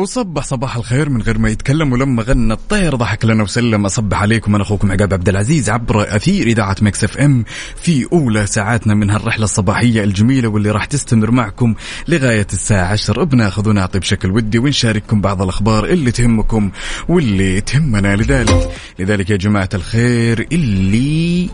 وصبح صباح الخير من غير ما يتكلم ولما غنى الطير ضحك لنا وسلم. أصبح عليكم أنا أخوكم عقاب عبد العزيز عبر أثير إذاعة Mix FM في أولى ساعاتنا من هالرحلة الصباحية الجميلة واللي راح تستمر معكم لغاية الساعة 10 بناخذ ونعطي بشكل ودي ونشارككم بعض الأخبار اللي تهمكم واللي تهمنا. لذلك لذلك يا جماعة الخير اللي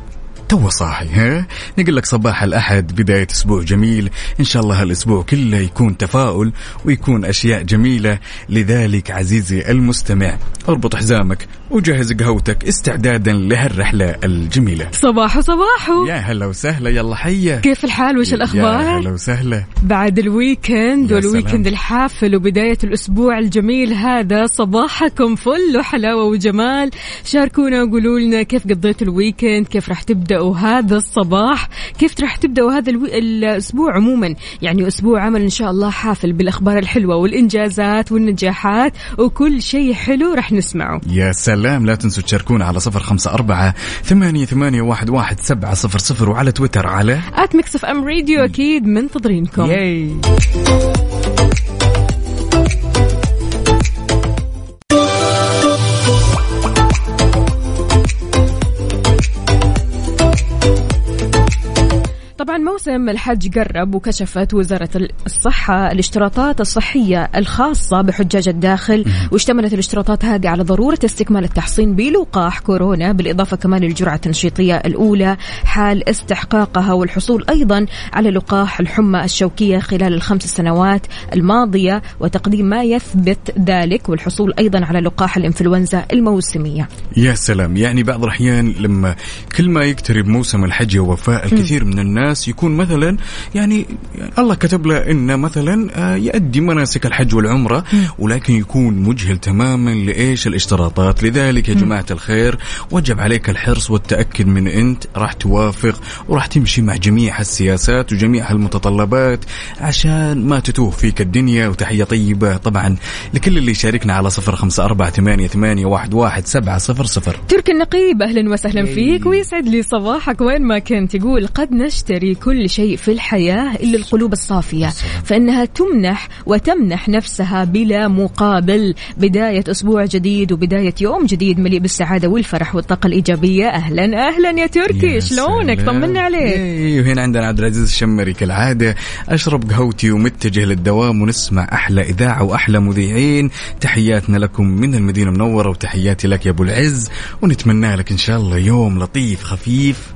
تو صاحي ها؟ نقول لك صباح الأحد بداية أسبوع جميل. إن شاء الله هالأسبوع كله يكون تفاؤل ويكون أشياء جميلة. لذلك عزيزي المستمع أربط حزامك وجهز قهوتك استعدادا لهالرحلة الجميلة. صباح صباح. يا هلا وسهلا يلا حيا. كيف الحال؟ وش يا الأخبار؟ هلا وسهلا. بعد ال weekend يا وال weekend سلام. الحافل وبداية الأسبوع الجميل هذا صباحكم فل وحلاوة وجمال. شاركونا وقولوا لنا كيف قضيتوا ال weekend كيف راح تبدأوا هذا الصباح؟ كيف راح تبدأوا هذا ال wee... الأسبوع عموما؟ يعني أسبوع عمل إن شاء الله حافل بالأخبار الحلوة والإنجازات والنجاحات وكل شيء حلو راح نسمعه. يا سلام لا تنسوا تشاركونا على صفر خمسة أربعة ثمانية, ثمانية واحد, واحد سبعة صفر صفر وعلى تويتر على at Mix FM Radio أكيد منتظرينكم. ياي طبعا موسم الحج قرب وكشفت وزارة الصحة الاشتراطات الصحية الخاصة بحجاج الداخل واشتملت الاشتراطات هذه على ضرورة استكمال التحصين بلقاح كورونا بالإضافة كمان للجرعة التنشيطية الأولى حال استحقاقها والحصول أيضا على لقاح الحمى الشوكية خلال الخمس سنوات الماضية وتقديم ما يثبت ذلك والحصول أيضا على لقاح الإنفلونزا الموسمية. يا سلام. يعني بعض الأحيان لما كل ما يقترب موسم الحج يا وفاء الكثير من الناس يكون مثلا يعني الله كتب له إنه مثلا آه، يؤدي مناسك الحج والعمرة ولكن يكون مجهل تماما لإيش؟ الاشتراطات. لذلك يا جماعة الخير وجب عليك الحرص والتأكد من أنت راح توافق وراح تمشي مع جميع السياسات وجميع المتطلبات عشان ما تتوه فيك الدنيا. وتحية طيبة طبعا لكل اللي يشاركنا على صفر خمسة أربعة ثمانية, ثمانية واحد, واحد سبعة صفر صفر. ترك النقيب أهلا وسهلا فيك ويسعد لي صباحك وين ما كنت. يقول قد نشتري كل شيء في الحياة إلا القلوب الصافية. فإنها تمنح وتمنح نفسها بلا مقابل. بداية أسبوع جديد وبداية يوم جديد مليء بالسعادة والفرح والطاقة الإيجابية. أهلا أهلا يا تركي شلونك. طمنا عليك. إيه، وهنا عندنا عبد العزيز الشمري كالعادة. أشرب قهوتي ومتجه للدوام ونسمع أحلى إذاعة وأحلى مذيعين. تحياتنا لكم من المدينة المنورة وتحياتي لك يا أبو العز. ونتمنى لك إن شاء الله يوم لطيف خفيف.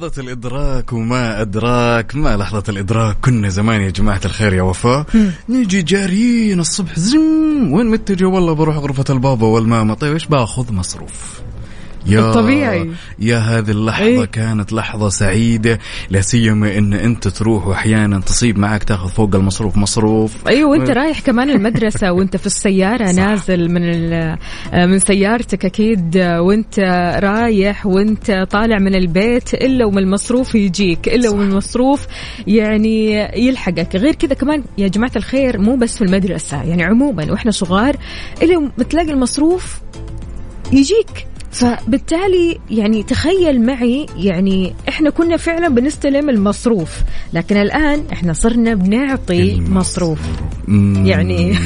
لحظة الإدراك وما أدراك ما لحظة الإدراك؟ كنا زمان يا جماعة الخير يا وفاء. نجي جاريين الصبح زم وين متجه والله بروح غرفة البابا والماما. طيب إيش باخذ؟ مصروف. يا الطبيعي. يا هذه اللحظة إيه؟ كانت لحظة سعيدة لا سيما إن أنت تروح وأحيانا تصيب معك تأخذ فوق المصروف مصروف أيوه وأنت رايح كمان المدرسة وأنت في السيارة صح. نازل من ال- من سيارتك أكيد وأنت رايح وأنت طالع من البيت إلا ومن المصروف يجيك إلا ومن المصروف يعني يلحقك غير كذا كمان يا جماعة الخير مو بس في المدرسة يعني عموما وإحنا صغار إلا بتلاقي المصروف يجيك فبالتالي يعني تخيل معي يعني إحنا كنا فعلا بنستلم المصروف لكن الآن إحنا صرنا بنعطي مصروف. يعني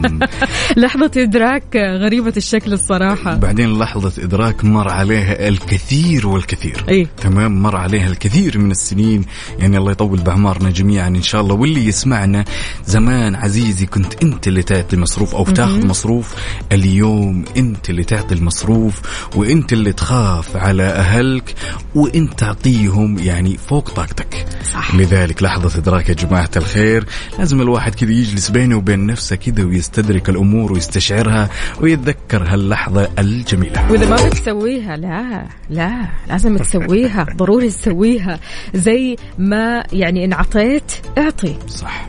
لحظة إدراك غريبة الشكل الصراحة. بعدين لحظة إدراك مر عليها الكثير والكثير. إيه. تمام؟ مر عليها الكثير من السنين. يعني الله يطول بأعمارنا جميعا إن شاء الله. واللي يسمعنا زمان عزيزي كنت أنت اللي تعطي مصروف أو تاخذ مصروف. اليوم أنت اللي تعطي المصروف. وأنت اللي تخاف على أهلك وأنت تعطيهم يعني فوق طاقتك. صح. لذلك لحظة إدراك يا جماعة الخير لازم الواحد كذا يجلس بينه وبين نفسه كذا ويستدرك الأمور ويستشعرها ويتذكر هاللحظة الجميلة. وإذا ما بتسويها لا لا لازم تسويها ضروري تسويها. زي ما يعني إن عطيت اعطي. صح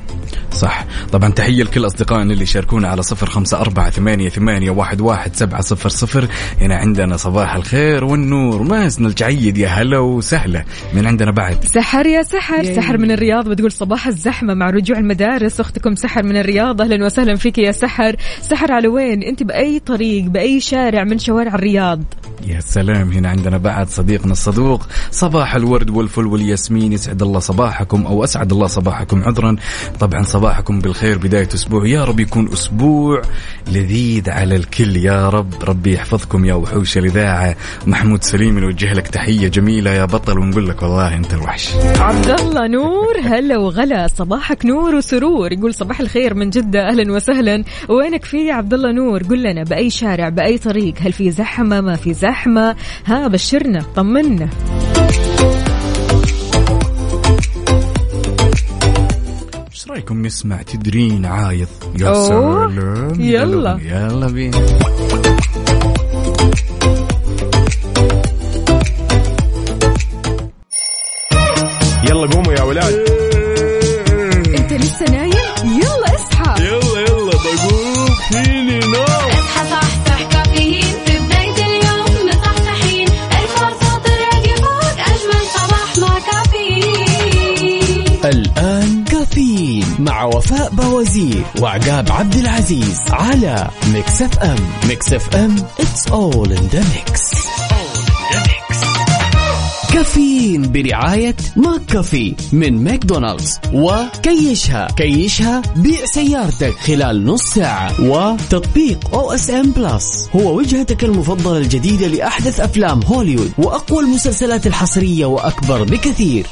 صح. طبعا تحية لكل أصدقائنا اللي يشاركونا على صفر خمسة أربعة ثمانية, ثمانية واحد, واحد سبعة صفر صفر. هنا عندنا صباح الخير والنور. مازن الجعيد يا هلا وسهلا. من عندنا بعد؟ سحر يا سحر. سحر من الرياض بتقول صباح الزحمة مع رجوع المدارس. أختكم سحر من الرياض. أهلا وسهلا فيك يا سحر. سحر على وين؟ أنت بأي طريق بأي شارع من شوارع الرياض. يا سلام. هنا عندنا بعد صديقنا الصدوق صباح الورد والفل والياسمين. يسعد الله صباحكم أو أسعد الله صباحكم عذرا. طبعا صباحكم بالخير بداية أسبوع. يا رب يكون أسبوع لذيذ على الكل. يا رب ربي يحفظكم يا وحوش الاذاعه محمود سليم نوجه لك تحية جميلة. يا بطل ونقول لك والله أنت الوحش. عبد الله نور هلا وغلا. صباحك نور وسرور. يقول صباح الخير من جدة. أهلا وسهلا. وينك في عبد الله نور؟ قل لنا بأي شارع بأي طريق؟ هل في زحمة؟ ما في زحمة ها بشرنا طمنا. إيش رأيكم نسمع تدرين عايض؟ يا سلام. يلا. يلا بينا وعقاب عبد العزيز على Mix FM Mix FM it's all in the mix. كافيين برعاية McCafé من ماكدونالدز. وكيشها كيشها بيع سيارتك خلال نص ساعة. وتطبيق OSN Plus هو وجهتك المفضلة الجديدة لأحدث أفلام هوليوود وأقوى المسلسلات الحصرية وأكبر بكثير.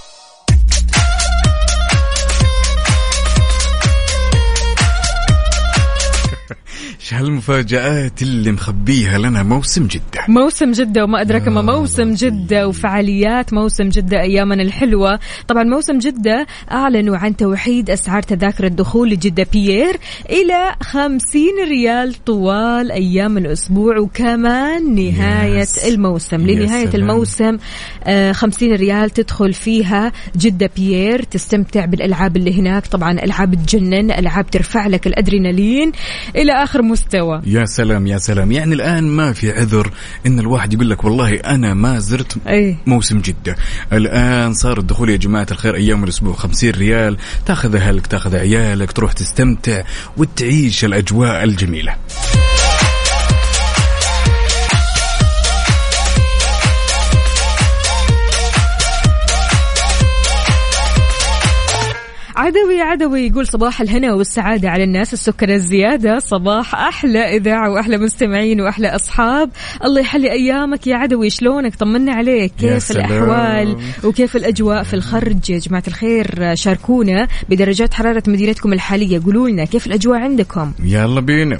إيش هالمفاجآت اللي مخبيها لنا موسم جدة؟ موسم جدة وما أدراك ما موسم جدة وفعاليات موسم جدة أيامنا الحلوة. طبعا موسم جدة أعلنوا عن توحيد أسعار تذاكر الدخول لجدة بيير إلى 50 ريال طوال أيام الأسبوع وكمان نهاية يس. الموسم. لنهاية. الموسم آه، 50 ريال تدخل فيها جدة بيير تستمتع بالألعاب اللي هناك. طبعا ألعاب تجنن ألعاب ترفع لك الأدرينالين إلى آخر مستوى يا سلام يا سلام. يعني الآن ما في عذر إن الواحد يقول لك والله أنا ما زرت أي. موسم جدة. الآن صار الدخول يا جماعة الخير أيام الأسبوع 50 ريال. تاخذ أهلك تاخذ عيالك تروح تستمتع وتعيش الأجواء الجميلة. عدوي عدوي يقول صباح الهنا والسعادة على الناس السكر الزيادة صباح أحلى إذاعة وأحلى مستمعين وأحلى أصحاب. الله يحلي أيامك يا عدوي شلونك؟ طمنا عليك. كيف. الأحوال وكيف الأجواء في الخرج يا جماعة الخير؟ شاركونا بدرجات حرارة مدينتكم الحالية. قولوا لنا كيف الأجواء عندكم؟ يلا بينا.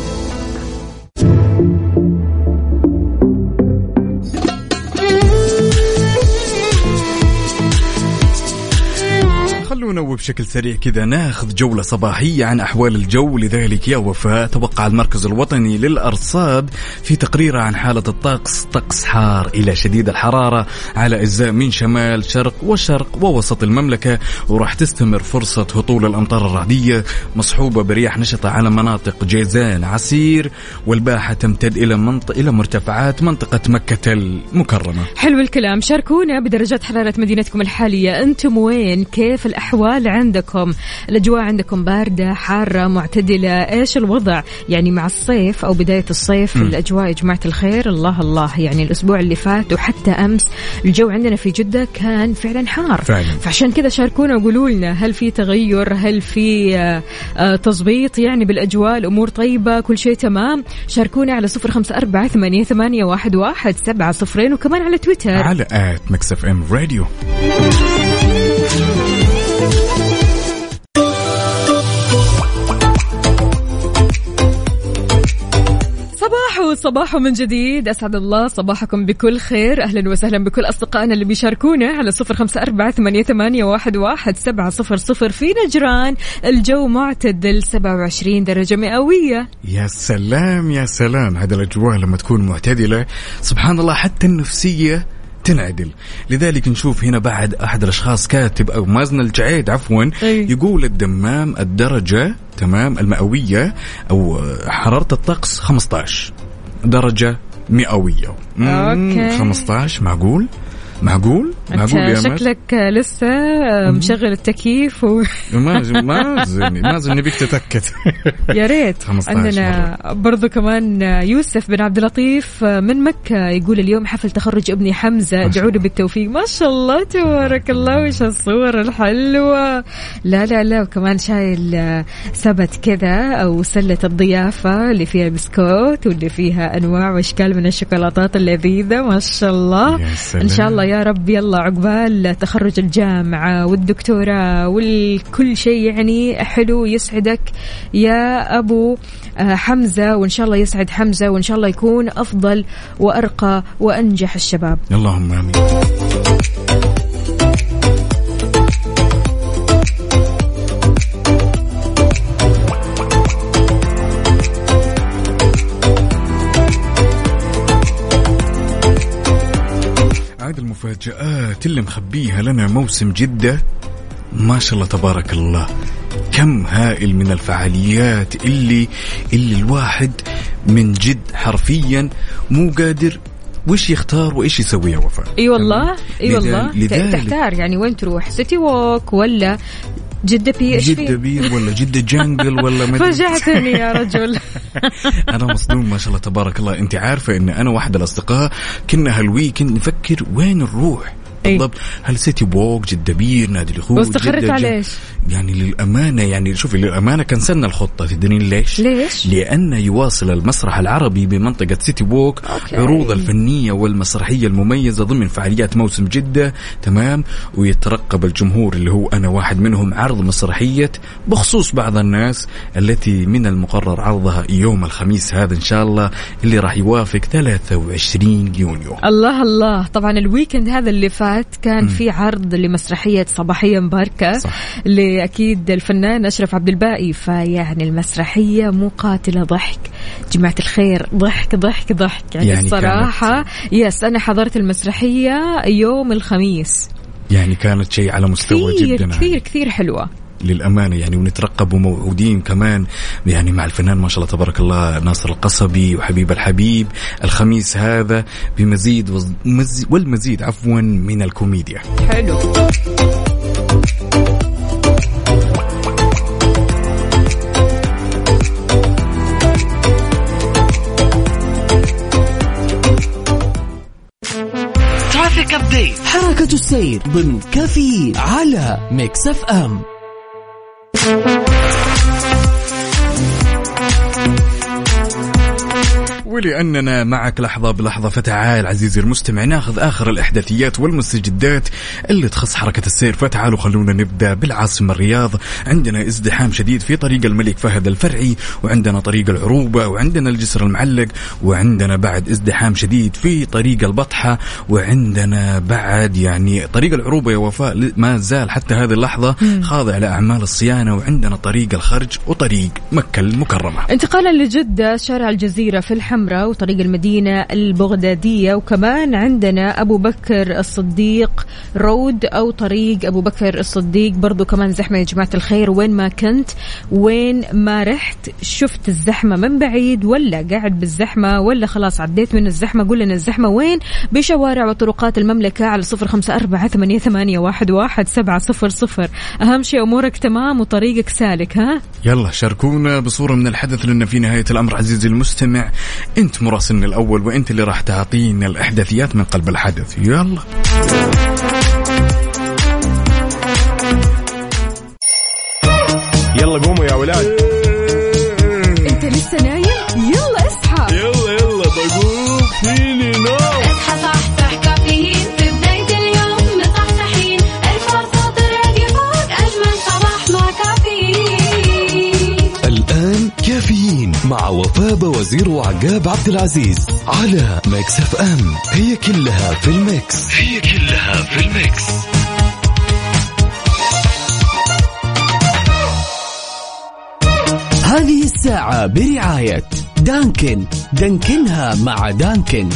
خلونا وبشكل سريع كذا. ناخذ جولة صباحية عن أحوال الجو. لذلك يا وفاء توقع المركز الوطني للأرصاد في تقريره عن حالة الطقس طقس حار إلى شديد الحرارة على أجزاء من شمال شرق وشرق ووسط المملكة وراح تستمر فرصة هطول الأمطار الرعدية مصحوبة برياح نشطة على مناطق جيزان عسير والباحة تمتد إلى منطقة إلى مرتفعات منطقة مكة المكرمة. حلو الكلام. شاركونا بدرجات حرارة مدينتكم الحالية. أنتم وين؟ كيف الأحوال؟ الأحوال عندكم الأجواء عندكم باردة حارة معتدلة. إيش الوضع؟ يعني مع الصيف أو بداية الصيف مم. الأجواء يا جماعة الخير؟ الله الله. يعني الأسبوع اللي فات وحتى أمس الجو عندنا في جدة كان فعلا حار. فعلا. فعشان كذا شاركونا وقولوا لنا هل في تغير هل في آه، آه، تظبيط يعني بالأجواء الأمور طيبة كل شيء تمام. شاركونا على صفر خمسة أربعة ثمانية, ثمانية واحد, واحد سبعة صفرين وكمان على تويتر. على at Mix FM Radio. صباح صباح من جديد. أسعد الله صباحكم بكل خير. أهلا وسهلا بكل أصدقائنا اللي بيشاركونا على صفر خمسة أربعة ثمانية, ثمانية واحد, واحد سبعة صفر صفر في نجران. الجو معتدل سبعة وعشرين درجة مئوية. يا سلام يا سلام. هذا الأجواء لما تكون معتدلة. سبحان الله حتى النفسية تنعدل لذلك نشوف هنا بعد أحد الأشخاص كاتب أو مازن الجعيد عفوا أي. يقول الدمام الدرجة تمام المئوية أو حرارة الطقس 15 درجة مئوية مم، أوكي. 15 معقول معقول؟ معقول يا شكلك لسه مشغل التكييف و... مازن مازن مازن نبيك تتأكد. يا ريت. 15 عندنا برضو كمان يوسف بن عبد اللطيف من مكة يقول اليوم حفل تخرج ابني حمزة ادعوا له بالتوفيق. ما شاء الله تبارك الله وش الصور الحلوة. لا لا لا وكمان شايل آه، سبت كذا أو سلة الضيافة اللي فيها بسكوت واللي فيها أنواع وأشكال من الشوكولاتات اللذيذة. ما شاء الله. يا سلام. إن شاء الله يا رب يلا عقبال تخرج الجامعة والدكتوراه والكل شيء يعني حلو يسعدك يا أبو آه، حمزة وإن شاء الله يسعد حمزة وإن شاء الله يكون أفضل وأرقى وأنجح الشباب. اللهم آمين. المفاجآت اللي مخبيها لنا موسم جدة. ما شاء الله تبارك الله. كم هائل من الفعاليات اللي اللي الواحد من جد حرفيا مو قادر وش يختار وإيش يسوي يا وفاء. إي والله إي والله. لذلك- تحتار يعني وين تروح؟ City Walk ولا جدة Pi إيش جدة Pier ولا جدة Jungle ولا ما. فجعتني يا رجل. أنا مصدوم ما شاء الله تبارك الله. أنت عارفة إن أنا واحد الأصدقاء كنا هال weekend نفكر وين نروح؟ إيه. بالضبط هل City Walk جدة Pier نادي الخوف واستقرت على إيش؟ يعني للأمانة يعني شوفي للأمانة كنسلنا الخطة تدرين ليش؟ ليش؟ لأن يواصل المسرح العربي بمنطقة City Walk okay. عروض الفنية والمسرحية المميزة ضمن فعاليات موسم جدة تمام ويترقب الجمهور اللي هو أنا واحد منهم عرض مسرحية بخصوص بعض الناس التي من المقرر عرضها يوم الخميس هذا إن شاء الله اللي راح يوافق 23 يونيو الله الله طبعا ال weekend هذا اللي فات كان في عرض لمسرحية صباحية مباركة صح. لأكيد الفنان أشرف عبد الباقي. فيعني المسرحية مو قاتلة ضحك. جماعة الخير ضحك ضحك ضحك. يعني, يعني الصراحة yes أنا حضرت المسرحية يوم الخميس. يعني كانت شيء على مستوى كثير جدا كثير عالي. كثير حلوة. للأمانة يعني ونترقب وموعودين كمان يعني مع الفنان ما شاء الله تبارك الله ناصر القصبي وحبيب الحبيب الخميس هذا بمزيد والمزيد عفوا من الكوميديا. حلو. traffic update حركة السير ضمن كفي على Mix FM. Thank you. ولأننا معك لحظة بلحظة. فتعال عزيزي المستمع ناخذ آخر الإحداثيات والمستجدات اللي تخص حركة السير. فتعالوا خلونا نبدأ بالعاصمة الرياض. عندنا ازدحام شديد في طريق الملك فهد الفرعي وعندنا طريق العروبة وعندنا الجسر المعلق وعندنا بعد ازدحام شديد في طريق البطحة وعندنا بعد يعني طريق العروبة يا وفاء ما زال حتى هذه اللحظة خاضع لأعمال الصيانة وعندنا طريق الخرج وطريق مكة المكرمة. انتقالا لجدة شارع الجزيرة في الحمام. الحمراء وطريق المدينة البغدادية وكمان عندنا أبو بكر الصديق رود أو طريق أبو بكر الصديق. برضو كمان زحمة يا جماعة الخير وين ما كنت وين ما رحت شفت الزحمة من بعيد ولا قاعد بالزحمة ولا خلاص عديت من الزحمة قول لنا الزحمة وين؟ بشوارع وطرقات المملكة على صفر خمسة أربعة ثمانية, ثمانية واحد, واحد سبعة صفر صفر. أهم شيء أمورك تمام وطريقك سالك ها؟ يلا شاركونا بصورة من الحدث لأن في نهاية الأمر عزيزي المستمع. أنت مراسلنا الأول وأنت اللي راح تعطينا الإحداثيات من قلب الحدث. يلا. يلا قوموا يا ولاد. مع وفاء بوزير وعقاب عبد العزيز على Mix FM. هي كلها في ال mix. هي كلها في ال mix. هذه الساعة برعاية Dunkin. Dunkin ها مع Dunkin.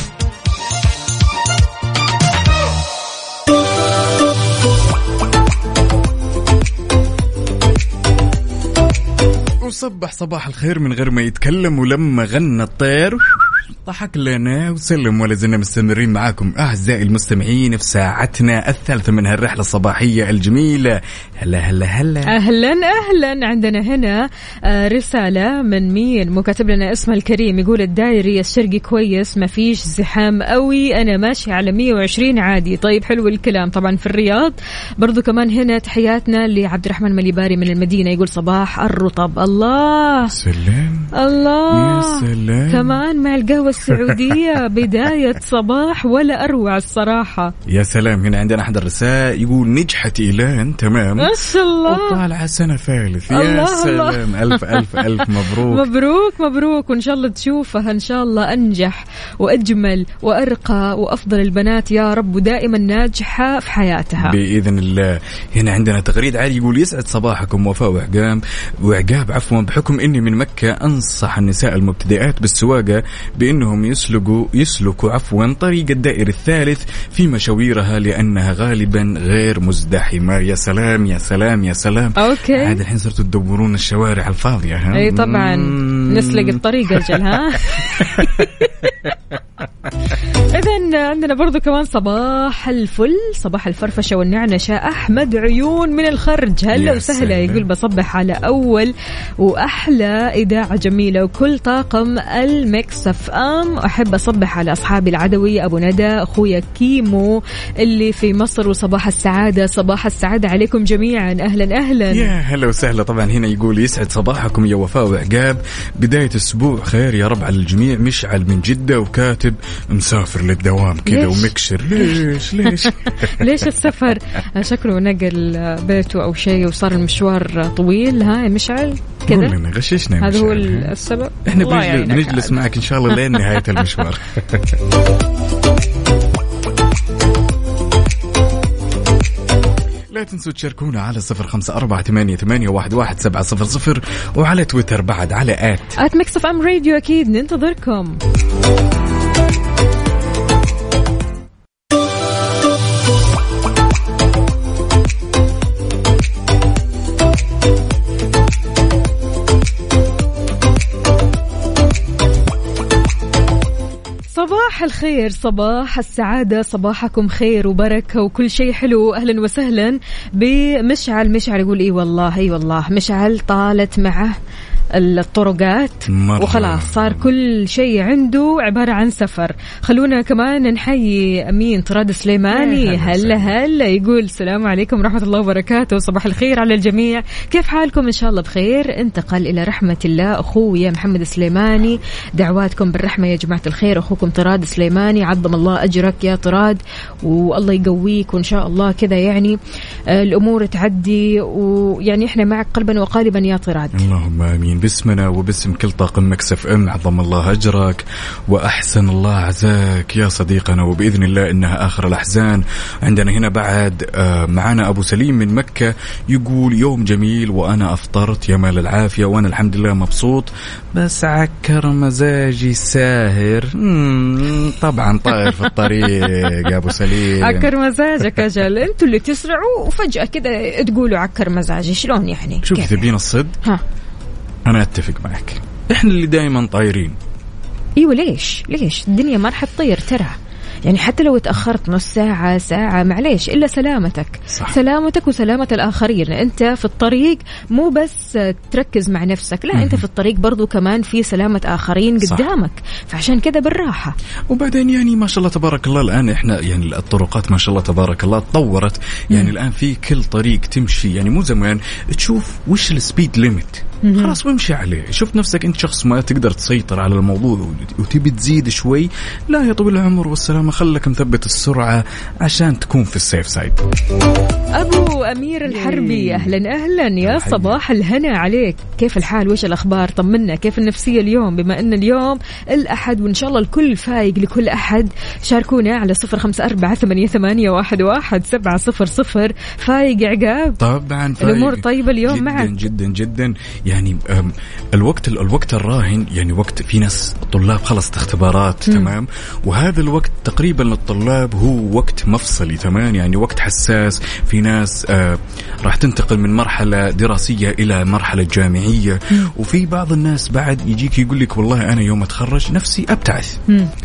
وصبح صباح الخير من غير ما يتكلم ولما غنى الطير. ضحك لنا وسلم ولا زلنا مستمرين معاكم أعزائي المستمعين في ساعتنا الثالثة من هالرحلة الصباحية الجميلة. هلا هلا هلا. أهلا أهلا. عندنا هنا آه، رسالة من مين؟ مو كاتب لنا اسمه الكريم يقول الدايري الشرقي كويس ما فيش زحام قوي أنا ماشي على 120 عادي. طيب حلو الكلام طبعا في الرياض. برضو كمان هنا تحياتنا لعبد الرحمن مليباري من المدينة يقول صباح الرطب. الله! سلام الله! يا سلام. كمان مع القهوة السعودية بداية صباح ولا أروع الصراحة. يا سلام هنا عندنا أحد الرسائل يقول نجحت إيلان تمام. ما شاء الله. وطالعه سنة ثالث. يا الله سلام. ألف ألف ألف مبروك. مبروك مبروك. وإن شاء الله تشوفها إن شاء الله أنجح وأجمل وأرقى وأفضل البنات يا رب ودائما ناجحة في حياتها. بإذن الله. هنا عندنا تغريد عادي يقول يسعد صباحكم وفاء وعقاب وعقاب عفوا بحكم إني من مكة أنصح النساء المبتدئات بالسواقة بانهم يسلكوا يسلكوا عفوا طريق الدائري الثالث في مشاويرها لأنها غالبا غير مزدحمة. يا سلام يا سلام يا سلام. أوكي. عاد الحين صرتوا تدورون الشوارع الفاضية ها؟ إي طبعا. نسلق الطريق أجل ها؟ عندنا برضو كمان صباح الفل صباح الفرفشة والنعنشه أحمد عيون من الخرج. هلا وسهلا. يقول بصبح على أول وأحلى إذاعة جميلة وكل طاقم المكس اف أم أحب أصبح على أصحابي العدوي أبو ندى أخويا كيمو اللي في مصر وصباح السعادة. صباح السعادة عليكم جميعا. أهلا أهلا. يا هلا وسهلا. طبعا هنا يقول يسعد صباحكم يا وفاء وعقاب. بداية أسبوع خير يا رب على الجميع. مشعل من جدة وكاتب مسافر للدوام. كذا ليش؟ ومكشر ليش؟ ليش؟ ليش السفر؟ شكله نقل بيته أو شيء وصار المشوار طويل ها يا مشعل؟ قول كذا لنا غششنا هذا هو. السبب؟ إحنا بنجلس. معك إن شاء الله لين نهاية المشوار. لا تنسوا تشاركونا على صفر خمسة أربعة ثمانية, ثمانية واحد, واحد سبعة صفر صفر وعلى تويتر بعد على آت. at Mix FM Radio أكيد ننتظركم. صباح الخير صباح السعادة صباحكم خير وبركة وكل شيء حلو أهلا وسهلا بمشعل مشعل يقول إي والله إي والله مشعل طالت معه. الطرقات. مرة. وخلاص صار كل شيء عنده عبارة عن سفر. خلونا كمان نحيي أمين طراد سليماني. هلا هلا يقول السلام عليكم ورحمة الله وبركاته. صباح الخير على الجميع. كيف حالكم؟ إن شاء الله بخير. انتقل إلى رحمة الله. أخويا محمد سليماني. دعواتكم بالرحمة يا جماعة الخير. أخوكم طراد سليماني. عظم الله أجرك يا طراد. والله يقويك وإن شاء الله كذا يعني آه، الأمور تعدي. ويعني إحنا معك قلبا وقالبا يا طراد. اللهم آمين. امين باسمنا وباسم كل طاقم مكسف ام. عظم الله أجرك وأحسن الله عزاك. يا صديقنا وبإذن الله إنها آخر الأحزان. عندنا هنا بعد آه، معنا أبو سليم من مكة يقول يوم جميل وأنا أفطرت. يا مال العافية. وأنا الحمد لله مبسوط. بس عكر مزاجي ساهر. طبعا طاير في الطريق يا أبو سليم. عكر مزاجك أجل أنتوا اللي تسرعوا وفجأة كذا تقولوا عكر مزاجي. شلون يعني؟ شوف؟ تبين الصدق؟ ها. أنا أتفق معك. إحنا اللي دائما طايرين. إيوه ليش؟ ليش؟ الدنيا ما راح تطير ترى. يعني حتى لو تأخرت نص ساعة ساعة معليش إلا سلامتك. صح. سلامتك وسلامة الآخرين. أنت في الطريق مو بس تركز مع نفسك لا أنت في الطريق برضو كمان في سلامة آخرين صح. قدامك. فعشان كذا بالراحة. وبعدين يعني ما شاء الله تبارك الله الآن إحنا يعني الطرقات ما شاء الله تبارك الله تطورت. يعني الآن في كل طريق تمشي. يعني مو زمان تشوف وش ال speed limit خلاص وامشي عليه. شوف نفسك انت شخص ما تقدر تسيطر على الموضوع وتبي تزيد شوي. لا يا طويل العمر والسلامة. خلك مثبت السرعة عشان تكون في ال safe side. أبو أمير الحربي أهلا أهلا. يا. صباح الهنا عليك. كيف الحال؟ وش الأخبار؟ طمنا. كيف النفسية اليوم؟ بما أن اليوم الأحد وإن شاء الله الكل فايق لكل أحد شاركونا على صفر خمسة أربعة ثمانية, ثمانية واحد, واحد سبعة صفر صفر. فايق عقاب؟ طبعا فايق. الأمور طيبة اليوم جدا معك. جدا جدا. يعني الوقت الوقت الراهن يعني وقت في ناس طلاب خلصت اختبارات تمام؟ وهذا الوقت تقريبا للطلاب هو وقت مفصلي تمام؟ يعني وقت حساس في ناس آه راح تنتقل من مرحلة دراسية إلى مرحلة جامعية. وفي بعض الناس بعد يجيك يقول لك والله أنا يوم أتخرج نفسي أبتعث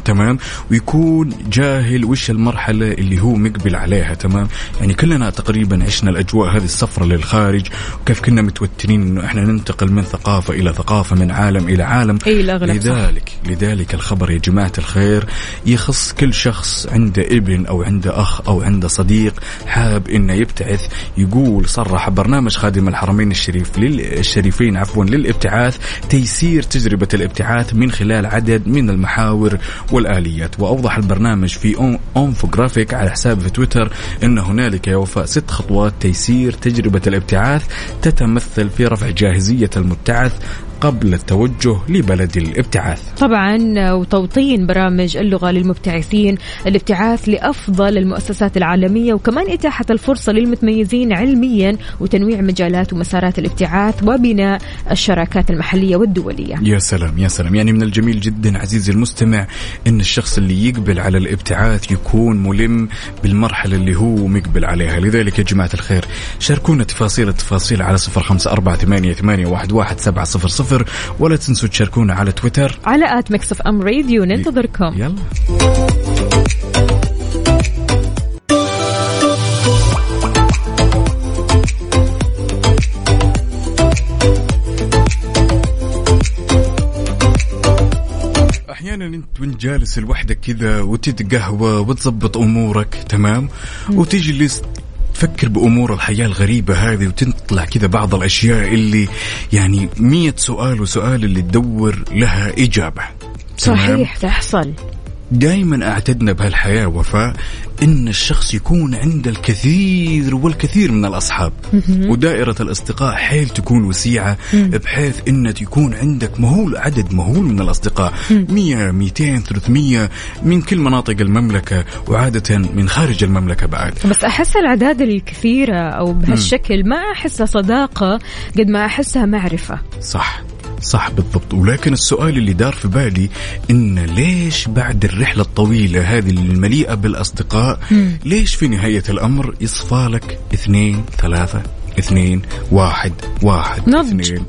تمام؟ ويكون جاهل وش المرحلة اللي هو مقبل عليها تمام؟ يعني كلنا تقريبا عشنا الأجواء هذه السفره للخارج وكيف كنا متوترين إنه إحنا ننتقل من ثقافة إلى ثقافة من عالم إلى عالم إي الأغلب صح. لذلك لذلك الخبر يا جماعة الخير يخص كل شخص عنده ابن أو عنده أخ أو عنده صديق حاب إنه يبتعث يقول صرح برنامج خادم الحرمين الشريف للشريفين عفوا للابتعاث تيسير تجربة الابتعاث من خلال عدد من المحاور والآليات وأوضح البرنامج في أون- اونفوجرافيك على حسابه في تويتر إن هنالك يا وفاء ست خطوات تيسير تجربة الابتعاث تتمثل في رفع جاهزيه المبتعث قبل التوجه لبلد الابتعاث. طبعا وتوطين برامج اللغة للمبتعثين الابتعاث لأفضل المؤسسات العالمية وكمان إتاحة الفرصة للمتميزين علميا وتنويع مجالات ومسارات الابتعاث وبناء الشراكات المحلية والدولية. يا سلام يا سلام. يعني من الجميل جدا عزيزي المستمع إن الشخص اللي يقبل على الابتعاث يكون ملم بالمرحلة اللي هو مقبل عليها. لذلك يا جماعة الخير شاركونا تفاصيل التفاصيل على صفر أربعة ثمانية, ثمانية واحد, واحد سبعة صفر صفر. ولا تنسوا تشاركونا على تويتر. على آت مكسف أم راديو ننتظركم. يلا. أحيانا أنت وأنت جالس لوحدك كذا وتتقهوى وتظبط أمورك تمام؟ وتجلس تفكر بأمور الحياة الغريبة هذه وتطلع كذا بعض الأشياء اللي يعني مية سؤال وسؤال اللي تدور لها تمام؟ صحيح تحصل دائما أعتدنا بهالحياة وفاء إن الشخص يكون عنده الكثير والكثير من الأصحاب. ودائرة الأصدقاء حيل تكون وسيعة بحيث ان يكون عندك مهول عدد مهول من الأصدقاء. 100 200 300 من كل مناطق المملكة وعادة من خارج المملكة بعد. بس أحس الأعداد الكثيرة أو بهالشكل ما أحسها صداقة قد ما أحسها معرفة. صح. صح بالضبط ولكن السؤال اللي دار في بالي إن ليش بعد الرحلة الطويلة هذه المليئه بالأصدقاء ليش في نهاية الأمر يصفى لك اثنين ثلاثة اثنين واحد واحد نضج. اثنين.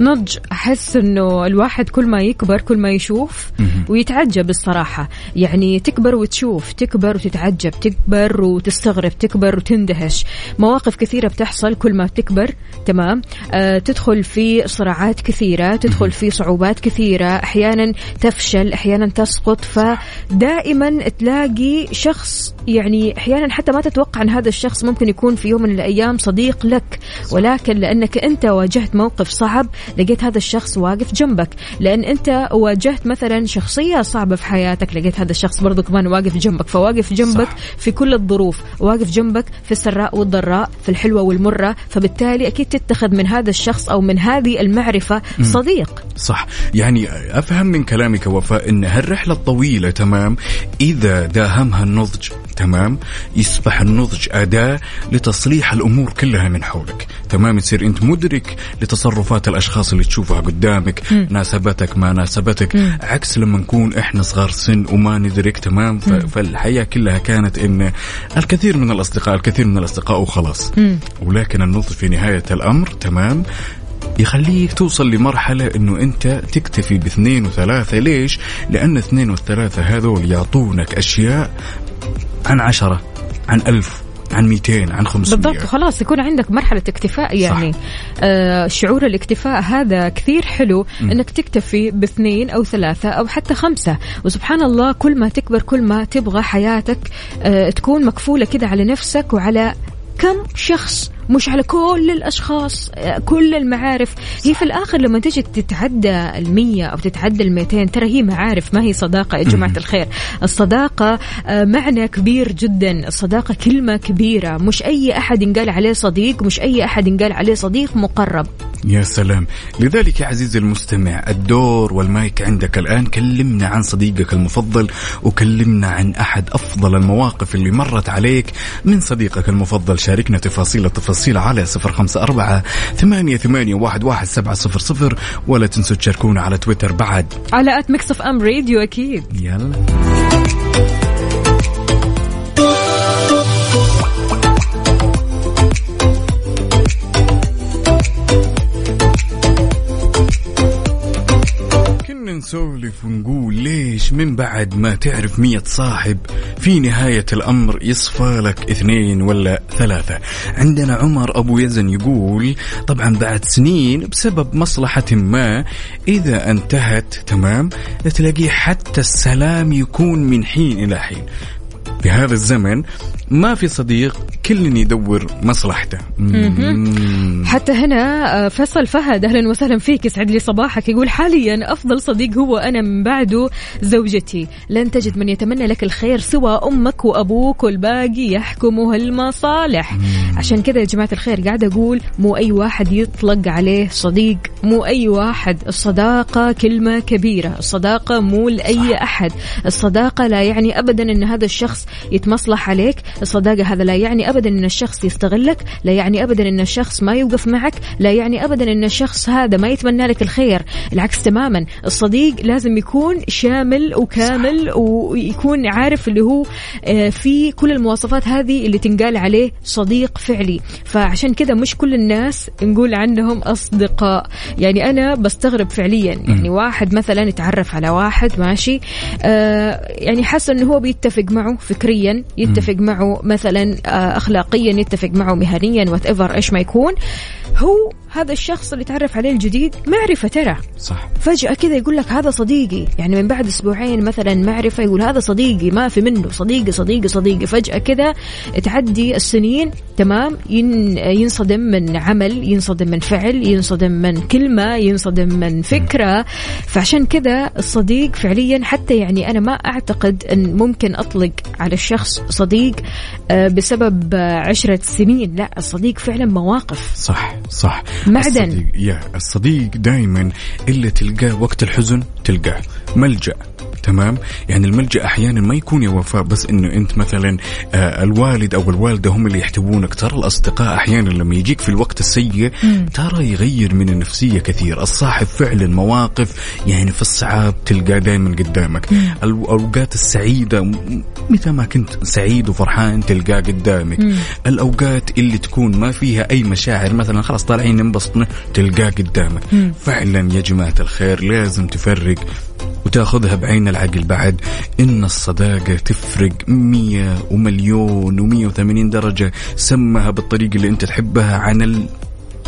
نضج أحس أنه الواحد كل ما يكبر كل ما يشوف ويتعجب الصراحة. يعني تكبر وتشوف تكبر وتتعجب تكبر وتستغرب تكبر وتندهش. مواقف كثيرة بتحصل كل ما تكبر تمام؟ آه تدخل في صراعات كثيرة تدخل في صعوبات كثيرة أحيانا تفشل أحيانا تسقط. فدائما تلاقي شخص يعني أحيانا حتى ما تتوقع أن هذا الشخص ممكن يكون في يوم من الأيام صديق لك. ولكن لأنك أنت واجهت موقف موقف صعب لقيت هذا الشخص واقف جنبك. لأن أنت واجهت مثلا شخصية صعبة في حياتك لقيت هذا الشخص برضو كمان واقف جنبك. فواقف جنبك صح. في كل الظروف واقف جنبك في السراء والضراء في الحلوة والمرة. فبالتالي أكيد تتخذ من هذا الشخص أو من هذه المعرفة صديق. صح. يعني أفهم من كلامك وفاء إن هالرحلة الطويلة تمام إذا داهمها النضج تمام يصبح النضج أداة لتصليح الأمور كلها من حولك تمام تصير أنت مدرك لتصرفات الأشخاص اللي تشوفها قدامك ناسبتك ما ناسبتك. عكس لما نكون إحنا صغار سن وما ندرك تمام؟ ف- فالحياة كلها كانت إن الكثير من الأصدقاء الكثير من الأصدقاء وخلاص. ولكن النضج في نهاية الأمر تمام؟ يخليك توصل لمرحلة إنه أنت تكتفي باثنين وثلاثة. ليش؟ لأن اثنين والثلاثة هذول يعطونك أشياء عن عشرة عن ألف. عن 200 عن 500 بالضبط خلاص يكون عندك مرحلة اكتفاء يعني آه شعور الاكتفاء هذا كثير حلو إنك تكتفي باثنين أو ثلاثة أو حتى خمسة. وسبحان الله كل ما تكبر كل ما تبغى حياتك آه تكون مكفولة كده على نفسك وعلى كم شخص مش على كل الأشخاص كل المعارف. هي في الآخر لما تجي تتعدى المية أو تتعدى الميتين ترى هي معارف ما هي صداقة يا جماعة الخير. الصداقة آه، معنى كبير جدا. الصداقة كلمة كبيرة. مش أي أحد ينقال عليه صديق مش أي أحد ينقال عليه صديق مقرب. يا سلام. لذلك يا عزيزي المستمع الدور والمايك عندك الآن. كلمنا عن صديقك المفضل وكلمنا عن أحد أفضل المواقف اللي مرت عليك. من صديقك المفضل شاركنا تفاصيل التفاصيل على صفر خمسة أربعة ثمانية, ثمانية واحد, واحد سبعة صفر صفر ولا تنسوا تشاركونا على تويتر بعد. على أت ميكس أم راديو أكيد. يلا. كنا نسولف ونقول ليش من بعد ما تعرف مية صاحب في نهاية الأمر يصفى لك اثنين ولا ثلاثة. عندنا عمر أبو يزن يقول طبعا بعد سنين بسبب مصلحة ما إذا انتهت تمام تلاقيه حتى السلام يكون من حين إلى حين. في هذا الزمن ما في صديق كل يدور مصلحته. حتى هنا آه، فيصل فهد أهلا وسهلا فيك يسعد لي صباحك. يقول حاليا أفضل صديق هو أنا من بعده زوجتي. لن تجد من يتمنى لك الخير سوى أمك وأبوك والباقي يحكمه المصالح. عشان كذا يا جماعة الخير قاعدة أقول مو أي واحد يطلق عليه صديق مو أي واحد. الصداقة كلمة كبيرة الصداقة مو لأي أحد. الصداقة لا يعني ابدا إن هذا الشخص يتمصلح عليك. الصداقة هذا لا يعني ابدا إن الشخص يستغلك لا يعني ابدا إن الشخص ما يوقف معك لا يعني ابدا إن الشخص هذا ما يتمنى لك الخير. العكس تماما الصديق لازم يكون شامل وكامل ويكون عارف اللي هو آه، في كل المواصفات هذه اللي تنقال عليه صديق فعلي. فعشان كذا مش كل الناس نقول عنهم أصدقاء. يعني أنا بستغرب فعليا. يعني واحد مثلا يتعرف على واحد ماشي آه يعني حاسة إنه هو بيتفق معه فكريا يتفق معه مثلا آه اخلاقيا يتفق معه مهنيا وات ايفر إيش ما يكون. هو هذا الشخص اللي تعرف عليه الجديد معرفة ترى. صح. فجأة كذا يقول لك هذا صديقي. يعني من بعد أسبوعين مثلا معرفة يقول هذا صديقي ما في منه. صديقي صديقي صديقي. فجأة كذا تعدي السنين تمام؟ ين ينصدم من عمل ينصدم من فعل ينصدم من كلمة ينصدم من فكرة. فعشان كذا الصديق فعليا حتى يعني أنا ما أعتقد أن ممكن أطلق على الشخص صديق آه، بسبب عشرة سنين. لا الصديق فعلا مواقف. صح صح. معدن. الصديق الصديق دائما اللي تلقاه وقت الحزن تلقاه ملجأ تمام؟ يعني الملجأ أحيانا ما يكون يا وفاء بس إنه أنت مثلا آه الوالد أو الوالدة هم اللي يحتوونك. ترى الأصدقاء أحيانا لما يجيك في الوقت السيء ترى يغير من النفسية كثير. الصاحب فعلا مواقف يعني في الصعاب تلقاه دائما قدامك. الأوقات السعيدة متى ما كنت سعيد وفرحان تلقاه قدامك. الأوقات اللي تكون ما فيها أي مشاعر مثلا خلاص طالعين ننبسط تلقاه قدامك. فعلا يا جماعة الخير لازم تفرق وتاخذها بعين العقل بعد إن الصداقة تفرق مية ومليون ومية وثمانين درجة سمها بالطريقة اللي أنت تحبها عن.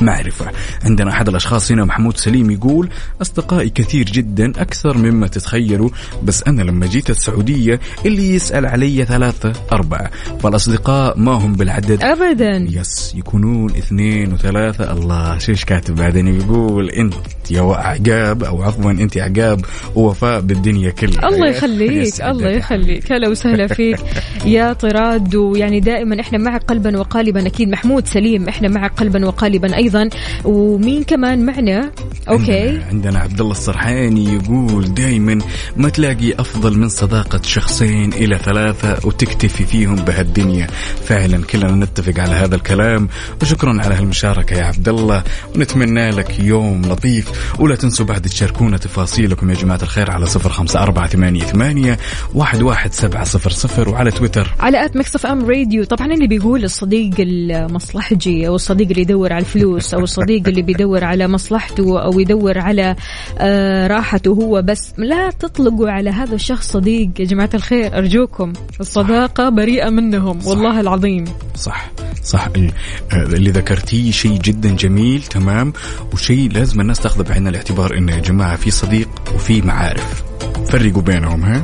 معرفة. عندنا أحد الأشخاص هنا محمود سليم يقول أصدقائي كثير جدا أكثر مما تتخيلوا بس أنا لما جيت السعودية اللي يسأل علي ثلاثة أربعة. فالأصدقاء ما هم بالعدد؟ ابدا. يس يكونون اثنين وثلاثة. الله شيش كاتب بعدين يقول أنت يا عقاب أو عفوا أنت عقاب ووفاء بالدنيا كلها. الله يخليك. الله يخليك. هلا وسهلا فيك. يا طراد ويعني دائما إحنا معك قلبا وقالبا. أكيد محمود سليم إحنا معك قلبا وقالبا. أيضا. ومين كمان معنا؟ okay. عندنا, عبد الله السرحاني يقول دائما ما تلاقي أفضل من صداقة شخصين إلى ثلاثة وتكتفي فيهم بهالدنيا. فعلا كلنا نتفق على هذا الكلام. وشكرا على هالمشاركة يا عبد الله ونتمنى لك يوم لطيف. ولا تنسوا بعد تشاركونا تفاصيلكم يا جماعة الخير على صفر خمسة أربعة ثمانية ثمانية واحد واحد سبعة صفر صفر. وعلى تويتر. على at Mix FM Radio. طبعا اللي بيقول الصديق المصلحجي أو الصديق اللي يدور على الفلوس. أو الصديق اللي بيدور على مصلحته أو يدور على آه راحته هو بس لا تطلقوا على هذا الشخص صديق. يا جماعة الخير أرجوكم الصداقة بريئة منهم والله العظيم. صح صح. ال- آه، اللي ذكرتيه شيء جدا جميل تمام. وشيء لازم الناس تاخذه بعين الاعتبار انه يا جماعة في صديق وفي معارف. فرقوا بينهم ها؟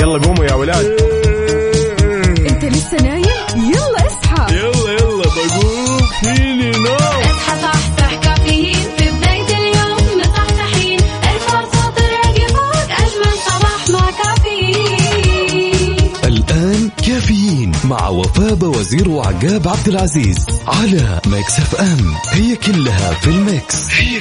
يلا قوموا يا ولاد. مع وفاء بوزير وعقاب عبد العزيز على Mix FM. هي كلها في ال mix. هي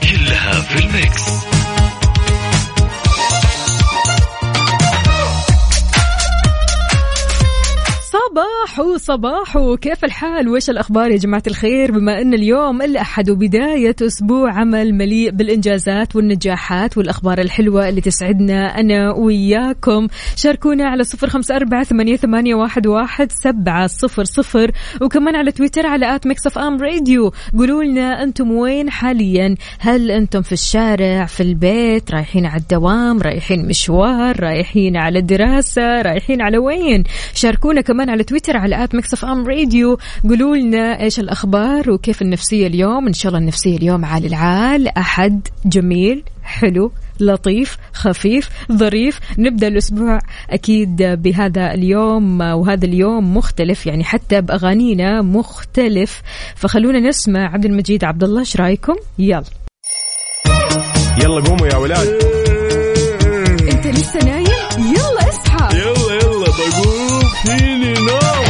صباح صباح كيف الحال؟ وإيش الأخبار يا جماعة الخير؟ بما أن اليوم الأحد وبدايه أسبوع عمل مليء بالإنجازات والنجاحات والأخبار الحلوة اللي تسعدنا أنا وياكم. شاركونا على صفر أربعة ثمانية, ثمانية واحد, واحد سبعة صفر صفر. وكمان على تويتر على at Mix FM Radio. قولوا لنا أنتم وين حاليا؟ هل أنتم في الشارع في البيت رايحين على الدوام رايحين مشوار رايحين على دراسة رايحين على وين؟ شاركونا كمان على تويتر على at Mix FM Radio. قولوا لنا إيش الأخبار وكيف النفسية اليوم. إن شاء الله النفسية اليوم عال العال. أحد جميل حلو لطيف خفيف ظريف. نبدأ الأسبوع أكيد بهذا اليوم وهذا اليوم مختلف يعني حتى بأغانينا مختلف. فخلونا نسمع عبد المجيد عبد الله إيش رأيكم؟ يلا. يلا قوموا يا ولاد. أنت لسه نايم؟ يلا اصحى. يلا يلا بقوم. فيني نوم.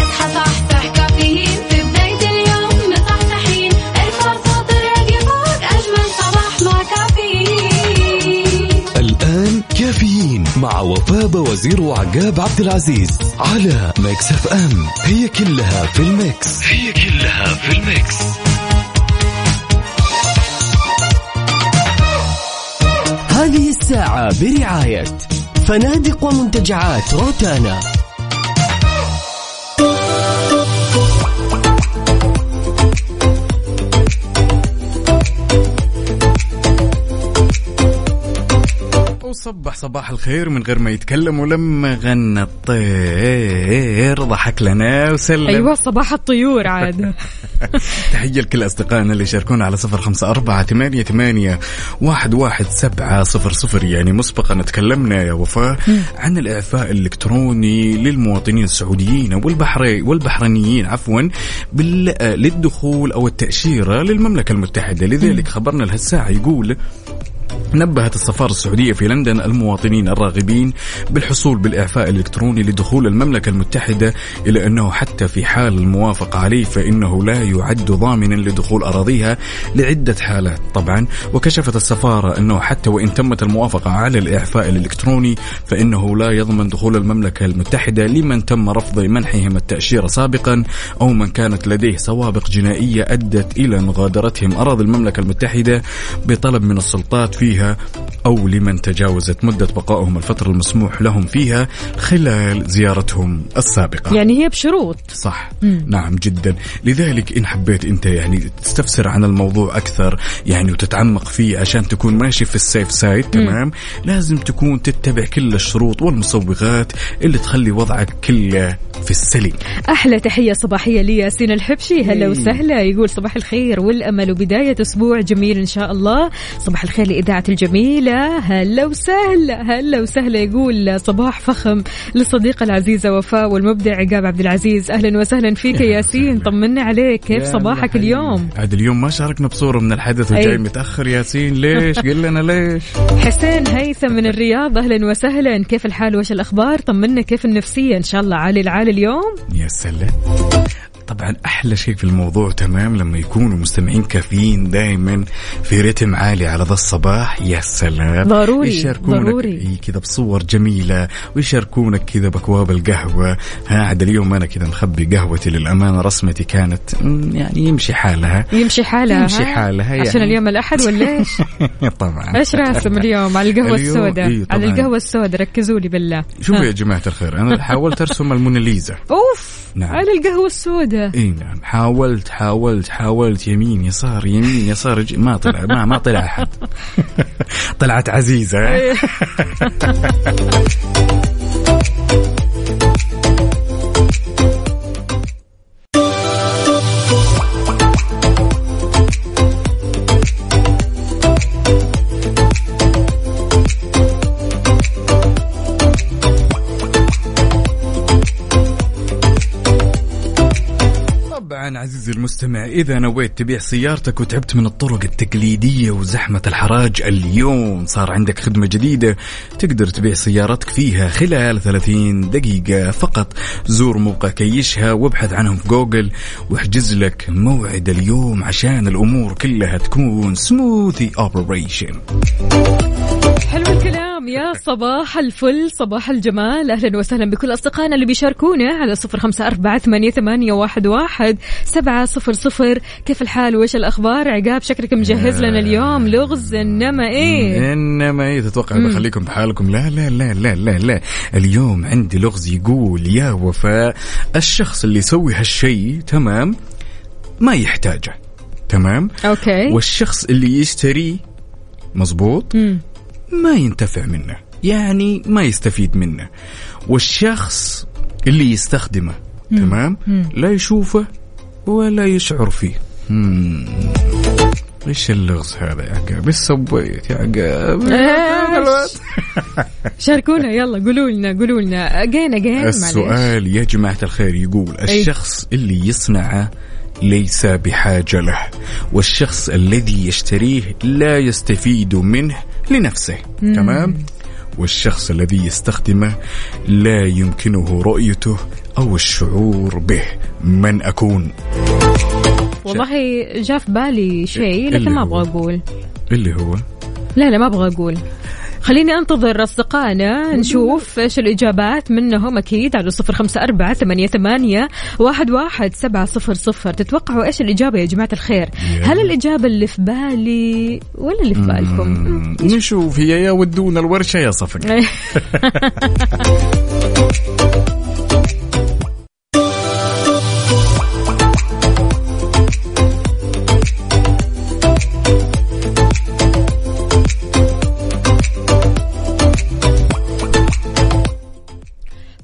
مع وفاء بوزير وعقاب عبد العزيز على Mix FM. هي كلها في ال mix. هي كلها في ال mix. هذه الساعة برعاية فنادق ومنتجعات روتانا. وصبح صباح الخير من غير ما يتكلم ولما غنى الطير. ضحك لنا وسلم. أيوه صباح الطيور عاد. تحية لكل أصدقائنا اللي شاركونا على صفر خمسة أربعة ثمانية, ثمانية واحد, واحد سبعة صفر صفر. يعني مسبقا تكلمنا يا وفاء عن الإعفاء الإلكتروني للمواطنين السعوديين والبحري والبحرينيين عفوا بال... للدخول أو التأشيرة للمملكة المتحدة. لذلك خبرنا لهالساعة يقول نبهت السفارة السعودية في لندن المواطنين الراغبين بالحصول بالإعفاء الإلكتروني لدخول المملكة المتحدة إلى أنه حتى في حال الموافقة عليه فإنه لا يعد ضامنا لدخول أراضيها لعدة حالات طبعا. وكشفت السفارة أنه حتى وإن تمت الموافقة على الإعفاء الإلكتروني فإنه لا يضمن دخول المملكة المتحدة لمن تم رفض منحهم التأشيرة سابقا أو من كانت لديه سوابق جنائية أدت إلى مغادرتهم. أراضي المملكة المتحدة بطلب من السلطات فيها أو لمن تجاوزت مدة بقائهم الفترة المسموح لهم فيها خلال زيارتهم السابقة. يعني هي بشروط. صح. نعم جدا. لذلك إن حبيت أنت يعني تستفسر عن الموضوع أكثر يعني وتتعمق فيه عشان تكون ماشي في السيف سايد تمام؟ لازم تكون تتبع كل الشروط والمصوغات اللي تخلي وضعك كله في السليم. أحلى تحية صباحية لي ياسين الحبشي. هلا وسهلا. يقول صباح الخير والأمل. وبداية أسبوع جميل إن شاء الله. صباح الخير لاذاعه الجميلة. هلا وسهلا هلا وسهلا يقول صباح فخم للصديقة العزيزة وفاء والمبدع عقاب عبد العزيز. أهلا وسهلا فيك يا ياسين طمنا عليك. كيف صباحك اليوم؟ عاد اليوم ما شاركنا بصورة من الحدث وجاي أي. متأخر ياسين. ليش؟ قل لنا ليش؟ حسين هيثم من الرياض أهلا وسهلا. كيف الحال؟ وايش الأخبار؟ طمنا كيف النفسية؟ إن شاء الله عالي العالي اليوم. يا سلام. طبعا أحلى شيء في الموضوع تمام لما يكونوا مستمعين كافيين دائما في رتم عالي على ذا الصباح يا سلام ضروري، يشاركونك ضروري. كذا بصور جميلة ويشاركونك كذا باكواب القهوة ها عاد اليوم أنا كذا مخبي قهوتي للأمانة رسمتي كانت يعني يمشي حالها يمشي حالها يمشي ها؟ حالها عشان يعني. اليوم الأحد ولا إيش؟ طبعا إيش راسم اليوم على القهوة السوداء إيه على. القهوة السوداء ركزوا لي بالله شوفوا. يا جماعة الخير أنا حاولت أرسم الموناليزا أوف نعم. على القهوة السوداء. إي نعم. حاولت حاولت حاولت. يمين يسار يمين يسار ج- ما طلع ما ما طلع أحد. طلعت عزيزة. طبعا عزيزي المستمع إذا نويت تبيع سيارتك وتعبت من الطرق التقليدية وزحمة الحراج اليوم صار عندك خدمة جديدة تقدر تبيع سيارتك فيها خلال 30 دقيقة فقط. زور موقع كيشها وابحث عنهم في جوجل واحجز لك موعد اليوم عشان الأمور كلها تكون smooth operation حلو الكلام. يا صباح الفل صباح الجمال. أهلا وسهلا بكل أصدقائنا اللي بيشاركونا على صفر خمسة أربعة ثمانية, ثمانية واحد, واحد. سبعة صفر صفر. كيف الحال؟ وإيش الأخبار؟ عقاب شكلك مجهز لنا اليوم. لغز إنما إيه؟ انما إيه؟ تتوقع بخليكم بحالكم. لا لا لا لا لا لا. اليوم عندي لغز يقول يا وفاء الشخص اللي يسوي هالشيء تمام ما يحتاجه تمام؟ أوكي. والشخص اللي يشتريه مزبوط مم. ما ينتفع منه يعني ما يستفيد منه. والشخص اللي يستخدمه تمام؟ لا يشوفه ولا يشعر فيه. مم. إيش اللغز هذا يا عقاب؟ إيش سويت يا عقاب؟ شاركونا يلا قولوا لنا قولوا لنا. أجين معليش. السؤال يا جماعة الخير يقول الشخص اللي يصنعه ليس بحاجة له والشخص الذي يشتريه لا يستفيد منه لنفسه. تمام؟ والشخص الذي يستخدمه لا يمكنه رؤيته أو الشعور به. من أكون؟ والله جاء في بالي شيء اللي لكن ما هو؟ أبغى أقول. اللي هو؟ لا لا ما أبغى أقول. خليني أنتظر أصدقائنا نشوف إيش الإجابات منهم أكيد على صفر خمسة أربعة ثمانية, ثمانية واحد, واحد سبعة صفر صفر. تتوقعوا إيش الإجابة يا جماعة الخير؟ هل الإجابة اللي في بالي ولا اللي في بالكم. نشوف هي يا ودونا الورشة يا صفق.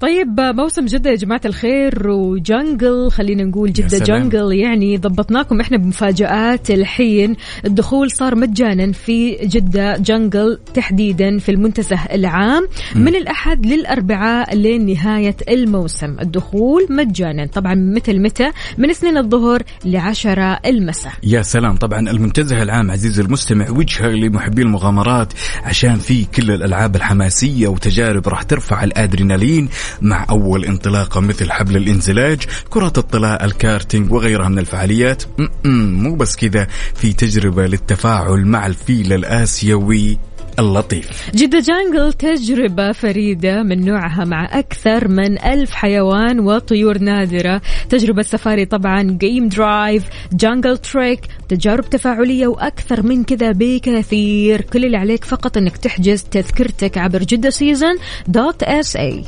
طيب موسم جدة يا جماعة الخير وجنجل خلينا نقول جدة. جنجل يعني ضبطناكم إحنا بمفاجآت. الحين الدخول صار مجانا في جدة جنجل تحديدا في المنتزه العام. من الأحد للأربعاء لنهاية الموسم. الدخول مجانا طبعا متى متى من اثنين الظهر لعشرة المساء. يا سلام. طبعا المنتزه العام عزيزي المستمع وجهة لمحبي المغامرات عشان في كل الألعاب الحماسية وتجارب راح ترفع الأدرينالين. مع أول انطلاقة مثل حبل الانزلاج، كرة الطلاء، الكارتينج وغيرها من الفعاليات، مو بس كذا في تجربة للتفاعل مع الفيل الآسيوي. اللطيف. جدة Jungle تجربة فريدة من نوعها مع أكثر من ألف حيوان وطيور نادرة. تجربة سفاري طبعا game drive jungle trek تجارب تفاعلية وأكثر من كذا بكثير. كل اللي عليك فقط أنك تحجز تذكرتك عبر جدة Season dot SA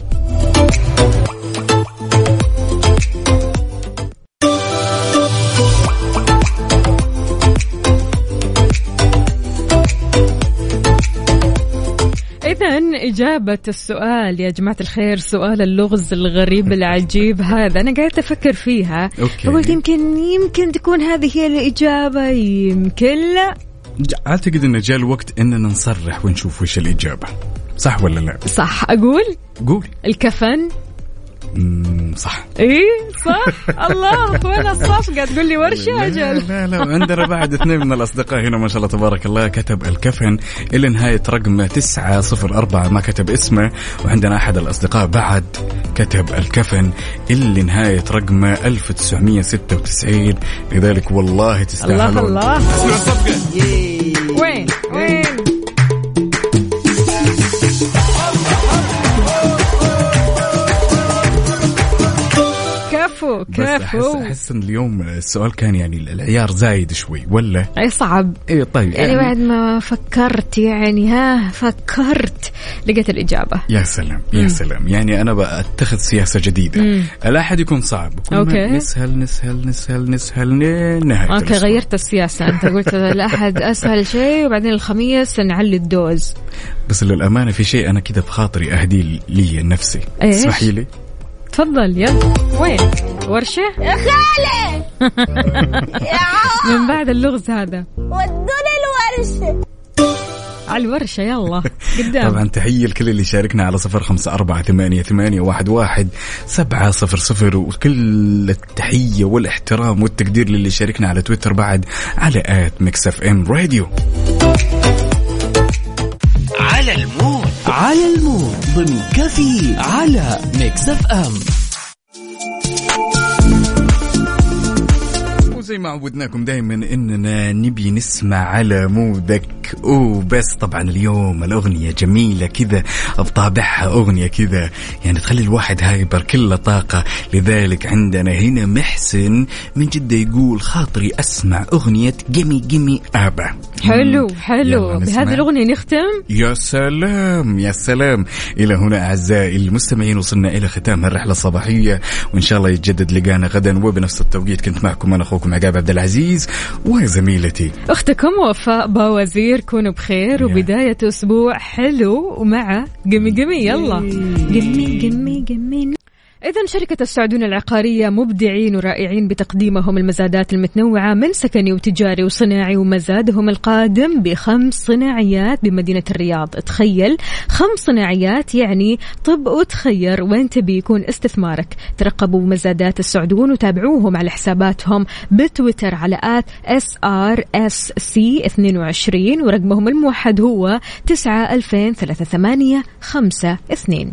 إذا إجابة السؤال يا جماعة الخير سؤال اللغز الغريب العجيب هذا. أنا قاعدة أفكر فيها. okay. فقلت يمكن يمكن تكون هذه هي الإجابة يمكن لا. أعتقد انه جاء الوقت إننا نصرح ونشوف وش الإجابة. صح ولا لا؟ صح. أقول قول. الكفن. صح. إيه صح؟ الله وين الصفقة تقول لي ورشة لا أجل. لا لا عندنا بعد اثنين من الأصدقاء هنا ما شاء الله تبارك الله كتب الكفن إلى نهاية رقم 904 ما كتب اسمه وعندنا أحد الأصدقاء بعد كتب الكفن اللي نهاية رقمه 1996 لذلك والله تستاهلون الله الله. بس احس أحس إن اليوم السؤال كان يعني العيار زايد شوي ولا؟ أي صعب. اي طيب يعني بعد ما فكرت يعني ها فكرت لقيت الإجابة. يا سلام يا سلام. يعني أنا بأتخذ سياسة جديدة. الاحد يكون صعب. كل ما أوكي. نسهل نسهل نسهل نسهل نهاية okay الأسبوع. غيرت السياسة. أنت قلت الأحد أسهل شيء وبعدين الخميس نعلي ال dose. بس للأمانة في شيء أنا كذا بخاطري أهديه لي لنفسي إيش؟ اسمحي لي. تفضل يلا. وين؟ ورشة؟ يا خالي! من بعد اللغز هذا. ودوني الورشة. على الورشة يلا. قدام. طبعا تحية لكل اللي شاركنا على صفر خمسة أربعة ثمانية, ثمانية واحد, واحد سبعة صفر صفر. وكل التحية والإحترام والتقدير للي شاركنا على تويتر بعد على at Mix FM Radio. على ال mood. على ال mood ضمن كفي على Mix FM. وزي ما عودناكم دائما إننا نبي نسمع على mood ك. وبس طبعا اليوم الأغنية جميلة كذا بطابعها أغنية كذا. يعني تخلي الواحد هايبر كله طاقة. لذلك عندنا هنا محسن من جدة يقول خاطري أسمع أغنية جمي جمي آبا. حلو حلو. بهذه الأغنية نختم؟ يا سلام يا سلام. إلى هنا أعزائي المستمعين وصلنا إلى ختام الرحلة الصباحية. وإن شاء الله يتجدد لقانا غدا. وبنفس التوقيت كنت معكم أنا أخوكم عقاب عبد العزيز وزميلتي أختكم وفاء باوزير. كونوا بخير. وبداية أسبوع حلو ومع قمي قمي يلا. قمي قمي قمي إذا شركة السعودون العقارية مبدعين ورائعين بتقديمهم المزادات المتنوعة من سكني وتجاري وصناعي ومزادهم القادم بخمس صناعيات بمدينة الرياض. تخيل خمس صناعيات يعني طب وتخير وين تبي يكون استثمارك. ترقبوا مزادات السعودون وتابعوهم على حساباتهم بتويتر على at SRSC 22 ورقمهم الموحد هو 9 2000 38 5 2